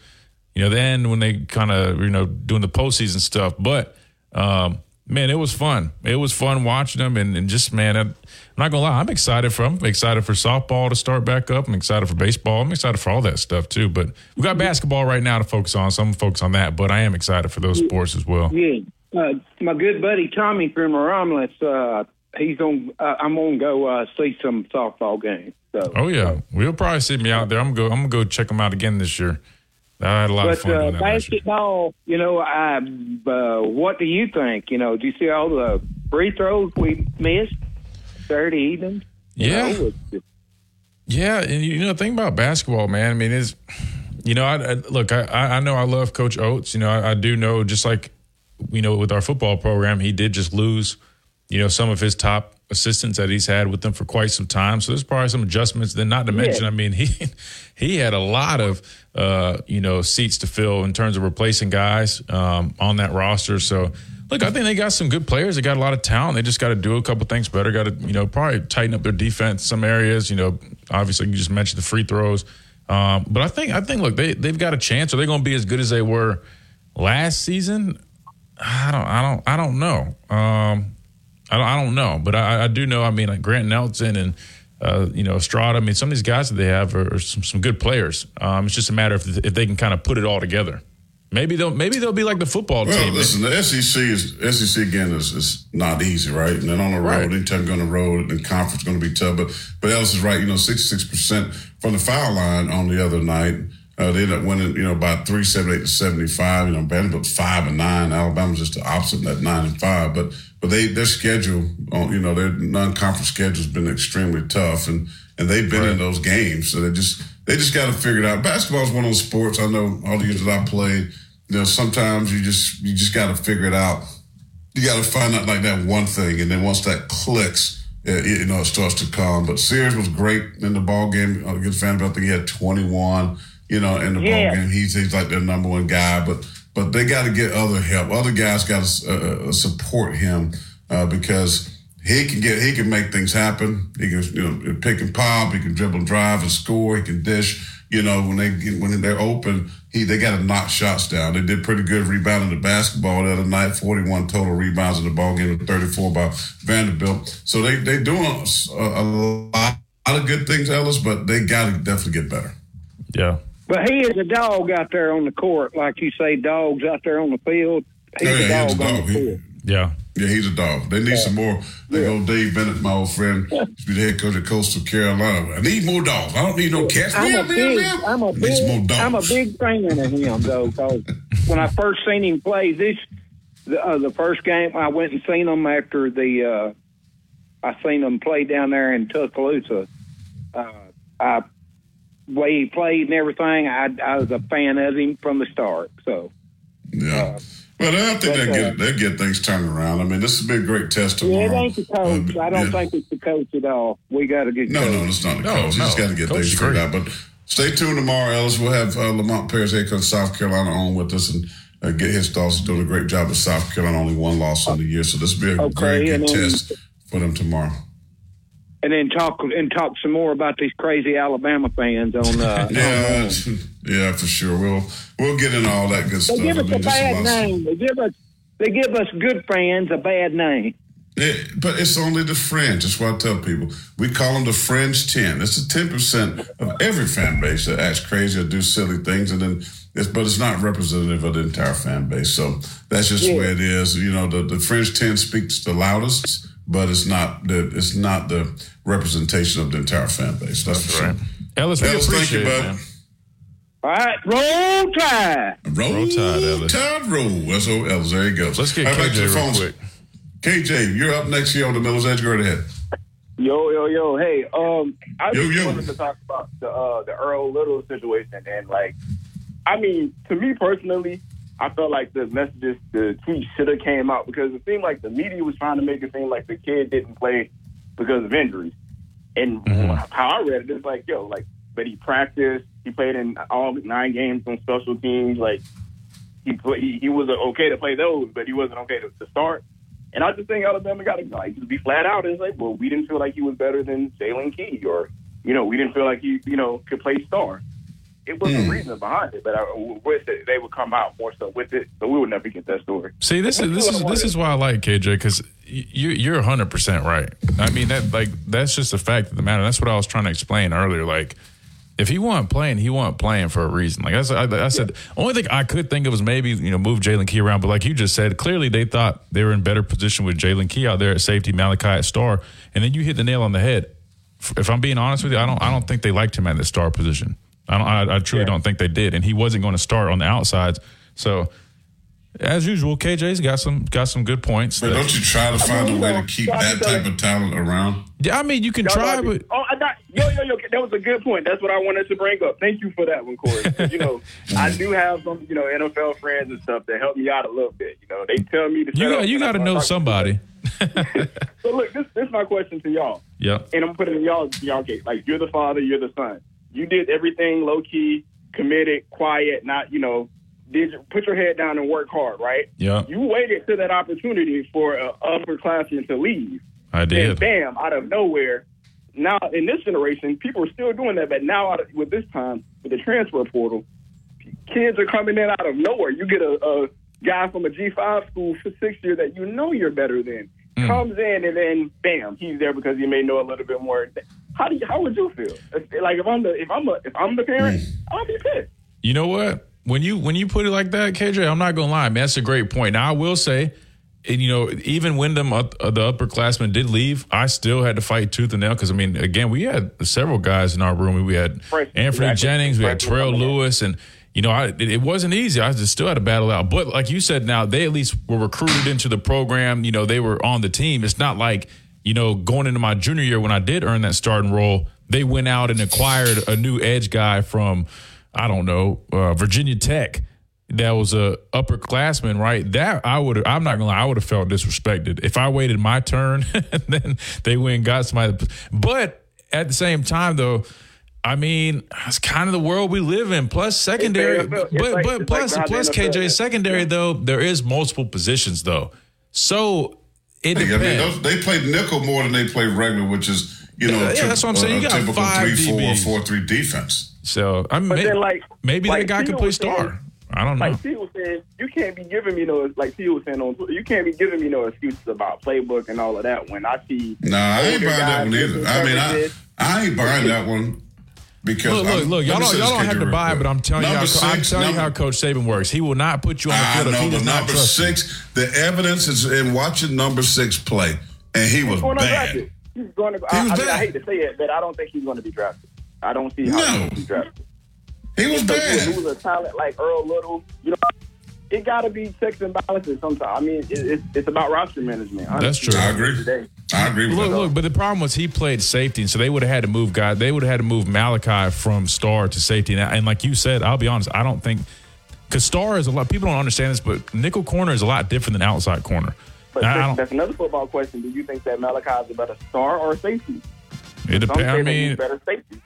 you know, the end when they kind of you know doing the postseason stuff. But um, man, it was fun. It was fun watching them, and, and just man, not gonna lie, I'm excited for. I'm excited for softball to start back up. I'm excited for baseball. I'm excited for all that stuff too. But we got basketball right now to focus on, so I'm gonna focus on that. But I am excited for those sports as well. Yeah. Uh, my good buddy Tommy from Romulus, uh, he's on. Uh, I'm gonna go uh, see some softball games. So. Oh yeah, we'll probably see me out there. I'm gonna go. I'm gonna go check them out again this year. I had a lot of But fun uh, doing that last year. basketball, you know, I, uh, what do you think? You know, do you see all the free throws we missed Saturday evening? You Yeah. know, it's- Yeah, and you know, the thing about basketball, man. I mean, is you know, I, I look, I I know I love Coach Oats. You know, I, I do know just like you know with our football program, he did just lose, you know, some of his top assistants that he's had with them for quite some time. So there's probably some adjustments. Then not to mention, I mean, [laughs] he he had a lot of uh, you know seats to fill in terms of replacing guys um, on that roster. So. Look, I think they got some good players. They got a lot of talent. They just got to do a couple things better. Got to, you know, probably tighten up their defense some areas. You know, obviously you just mentioned the free throws, um, but I think I think look they they've got a chance. Are they going to be as good as they were last season? I don't I don't I don't know. Um, I don't I don't know, but I, I do know. I mean, like Grant Nelson and. Uh, you know, Estrada. I mean, some of these guys that they have are, are some, some good players. Um, it's just a matter of if they can kind of put it all together. Maybe they'll maybe they'll be like the football Well, team. listen, the SEC is SEC again is, is not easy, right? And then on the road, Right. anytime you go on the road, and conference is going to be tough. But but Ellis is right. You know, sixty six percent from the foul line on the other night. Uh, they ended up winning, you know, about three seventy eight to seventy five. You know, Vanderbilt five and nine. Alabama's just the opposite, at nine and five. But but they their schedule, on you know, their non conference schedule has been extremely tough, and and they've been in those games. So they just they just got to figure it out. Basketball is one of those sports. I know all the years that I played. You know, sometimes you just you just got to figure it out. You got to find out like that one thing, and then once that clicks, uh, it, you know, it starts to come. But Sears was great in the ball game against Vanderbilt. I think he had 21. You know, in the Yeah. ball game, he's he's like their number one guy. But but they got to get other help. Other guys got to uh, support him uh, because he can get he can make things happen. He can you know pick and pop. He can dribble and drive and score. He can dish. You know when they get, when they're open, he they got to knock shots down. They did pretty good rebounding the basketball the other night. Forty one total rebounds in the ball game, thirty four by Vanderbilt. So they they doing a, a lot, of good things, Ellis, but they got to definitely get better. Yeah. But he is a dog out there on the court, like you say, dogs out there on the field. He's yeah, a he's dog a on the He- field. Yeah. Yeah, he's a dog. They need some more. They go Dave Bennett, my old friend, used to be the head coach of Coastal Carolina. I need more dogs. I don't need no cats. I'm Meow, a big, meow. I'm a Need some more big, dogs. I'm a big fan of him though. Because when I first seen him play this, the, uh, the first game I went and seen him after the, uh, I seen him play down there in Tuscaloosa. Uh, I, way he played and everything, I, I was a fan of him from the start. So Yeah. Well, I think but, they get they get things turned around. I mean, this has been a great test yeah, tomorrow. it ain't the coach. Uh, I don't yeah. think it's the coach at all. We got to get No, coach. no, it's not the No, coach. You just no. got to get Coach things is figured out. But stay tuned tomorrow, Ellis. We'll have uh, Lamont Paris, head coach South Carolina, on with us and uh, get his thoughts. He's doing a great job at South Carolina, only one loss in the year. So this will be a Okay, very good then- test for them tomorrow. and then talk and talk some more about these crazy Alabama fans on. Uh, [laughs] Yeah, on, uh, yeah, for sure. We'll we'll get into all that good They stuff. give I us mean, a bad name. They give us they give us good friends a bad name. It, but it's only the fringe. That's what I tell people. We call them the fringe 10. It's the 10% of every fan base that acts crazy or do silly things. And then it's, but it's not representative of the entire fan base. So that's just the way it is. You know, the, the fringe 10 speaks the loudest, but it's not the, it's not the representation of the entire fan base. That's, for Right. sure. Ellis, we Ellis, thank you, appreciate it, bud. man. All right, roll tide. Roll, Roll Tide, Ellis. Tide roll. That's old Ellis. There you go. Let's get All right, back to KJ the real phones. quick. KJ, you're up next here on the Miller's Edge. Go right ahead. Yo, yo, yo, hey, um, I Yo, just yo. wanted to talk about the uh, the Earl Little situation, and like, I mean, to me personally, I felt like the messages, the tweet should have came out because it seemed like the media was trying to make it seem like the kid didn't play because of injuries, and how I read it, it's like, yo, like, but he practiced, he played in all nine games on special teams, like, he play, he, he was okay to play those, but he wasn't okay to, to start. And I just think Alabama got to like just be flat out and say, well, we didn't feel like he was better than Jaylen Key, or you know, we didn't feel like he, you know, could play star. It was Hmm. a reason behind it, but I wish that they would come out more so with it, so we would never get that story. See, this is this is this is why I like KJ because you you're 100 percent right. I mean that like that's just a fact of the matter. That's what I was trying to explain earlier. Like, if he wasn't playing, he wasn't playing for a reason. Like I said, I, I said, only thing I could think of was maybe you know move Jaylen Key around. But like you just said, clearly they thought they were in better position with Jaylen Key out there at safety, Malachi at star, and then you hit the nail on the head. If I'm being honest with you, I don't I don't think they liked him at the star position. I don't I, I truly don't think they did, and he wasn't going to start on the outsides. So. As usual, KJ's got some got some good points. But that- don't you try to find a way to keep that type of talent around? Yeah, I mean, you can try, but oh, I got yo, yo, yo. That was a good point. That's what I wanted to bring up. Thank you for that one, Corey. you know, [laughs] I do have some, you know, NFL friends and stuff that help me out a little bit. You know, they tell me to. you got you got to know somebody. [laughs] So look, this this is my question to y'all. Yep. and I'm putting it in y'all y'all case. Like you're the father, you're the son. You did everything low key, committed, quiet, not you know, did you, put your head down and work hard, right? Yeah. You waited to that opportunity for an upperclassman to leave, I and did. bam, out of nowhere. Now in this generation, people are still doing that, but now out of, with this time with the transfer portal, kids are coming in out of nowhere. You get a, a guy from a G5 school for six year that you know you're better than Mm. comes in and then bam, he's there because he may know a little bit more. How do you, how would you feel? Like if I'm the if I'm a, if I'm the parent, Mm. I'll be pissed. You know what? When you when you put it like that, KJ, I'm not gonna lie, man. That's a great point. Now I will say, and, you know, even when them up, uh, the upperclassmen did leave, I still had to fight tooth and nail because I mean, again, we had several guys in our room. We had Right, Anthony exactly. Jennings, we had Right, Terrell. Lewis, and you know, I, it, it wasn't easy. I just still had to battle out. But like you said, now they at least were recruited into the program. You know, they were on the team. It's not like you know going into my junior year when I did earn that starting role, they went out and acquired a new edge guy from I don't know uh, Virginia Tech that was a upperclassman, right? That I would I'm not gonna lie, I would have felt disrespected if I waited my turn and [laughs] then they went and got somebody. But at the same time, though. I mean, it's kind of the world we live in. Plus, secondary, but like- but plus like plus how NFL KJ is. secondary though there is multiple positions though. So It I mean, depends. those, they play nickel more than they play regular, which is you know Yeah, a yeah, that's what I'm a- saying. You a got typical five three four DBs. four three defense. So I mean, But maybe, then, like- maybe like that guy Theo can play was saying- star. I don't know. Like T was saying, you can't be giving me no like T was saying on you can't be giving me no excuses about playbook and all of that when I see Nah, I ain't buying that one either. I mean, I. I ain't buying that one because Look, look, I'm- look! Y'all don't, y'all don't have to buy it, but I'm telling you, how, Number I'm six, telling you how Coach Saban works. He will not put you on the I field if he know, does but number trust you. six, the evidence is in watching number six play, and he was going bad. undrafted. He's going to. He I, was I, mean, I hate to say it, but I don't think he's going to be drafted. I don't see how No. he's going to be drafted. He was Because you bad. lose a talent like Earl Little, you know, it got to be checks and balances sometimes. I mean, it, it's, it's about roster management. That's true. I agree. Today. I agree with Look, that. look, but the problem was he played safety, and so they would have had to move guy. They would have had to move Malachi from star to safety. And, and like you said, I'll be honest, I don't think because star is a lot. People don't understand this, but nickel corner is a lot different than outside corner. But And I that's, another football question. Do you think that Malachi is a better star or safety? It Some depends. say I mean, he's better safety.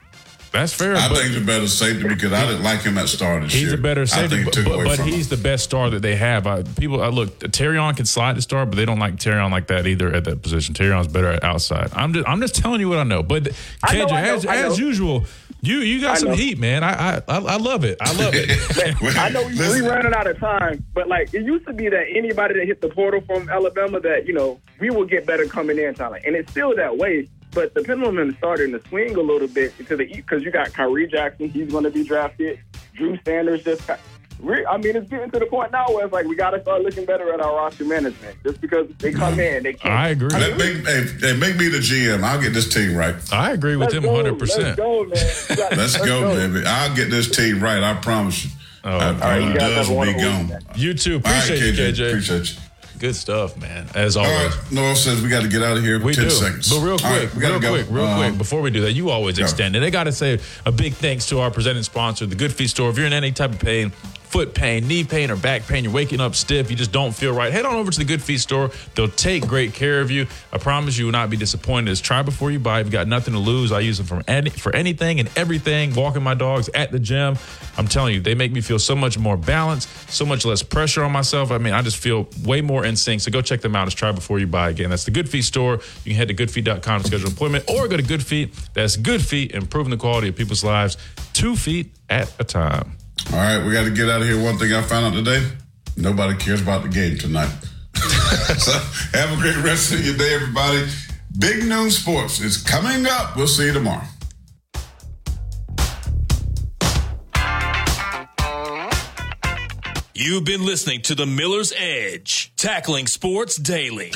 That's fair. I but think he's a better safety because I didn't like him at start. this He's year. a better I safety, think it but, took but, away but from he's him. the best star that they have. Uh, people, uh, look, Terrion can slide to star, but they don't like Terrion like that either at that position. Terrion's better at outside. I'm just, I'm just telling you what I know. But KJ, as, as usual, you you got I some know. heat, man. I, I I I love it. I love it. [laughs] I know we, we Listen. running out of time, but like it used to be that anybody that hit the portal from Alabama, that you know we will get better coming in talent, and it's still that way. But the pendulum is starting to swing a little bit to the because you got Khyree Jackson, he's going to be drafted. Drew Sanders just. Got, we, I mean, it's getting to the point now where it's like we got to start looking better at our roster management. Just because they come in, they can't. I agree. Let make, hey, hey, make me the GM. I'll get this team right. I agree with Let's him go, 100. Let's percent go, man. You got- Let's go, baby. I'll get this team right. I promise you. Oh, Uh, all right, you all guys does have a will be gone. You too. Appreciate you, KJ. KJ. Appreciate you. Good stuff, man. As always. right, Noah says we got to get out of here. We 10 do. seconds. But real quick, right, real go. quick, real Um, quick, before we do that, you always go. extend it. I got to say a big thanks to our presenting sponsor, the Good Feet Store. If you're in any type of pain, foot pain, knee pain, or back pain, you're waking up stiff, you just don't feel right, head on over to the Good Feet Store. They'll take great care of you. I promise you will not be disappointed. It's try before you buy. If you got nothing to lose, I use them for, any, for anything and everything. Walking my dogs at the gym. I'm telling you, they make me feel so much more balanced, so much less pressure on myself. I mean, I just feel way more in sync. So go check them out. It's try before you buy. Again, that's the Good Feet store. You can head to goodfeet.com to schedule an appointment or go to Good Feet. That's Good Feet, improving the quality of people's lives two feet at a time. All right, we got to get out of here. One thing I found out today nobody cares about the game tonight. so [laughs] have a great rest of your day, everybody. Big Noon Sports is coming up. We'll see you tomorrow. You've been listening to the Miller's Edge, tackling sports daily.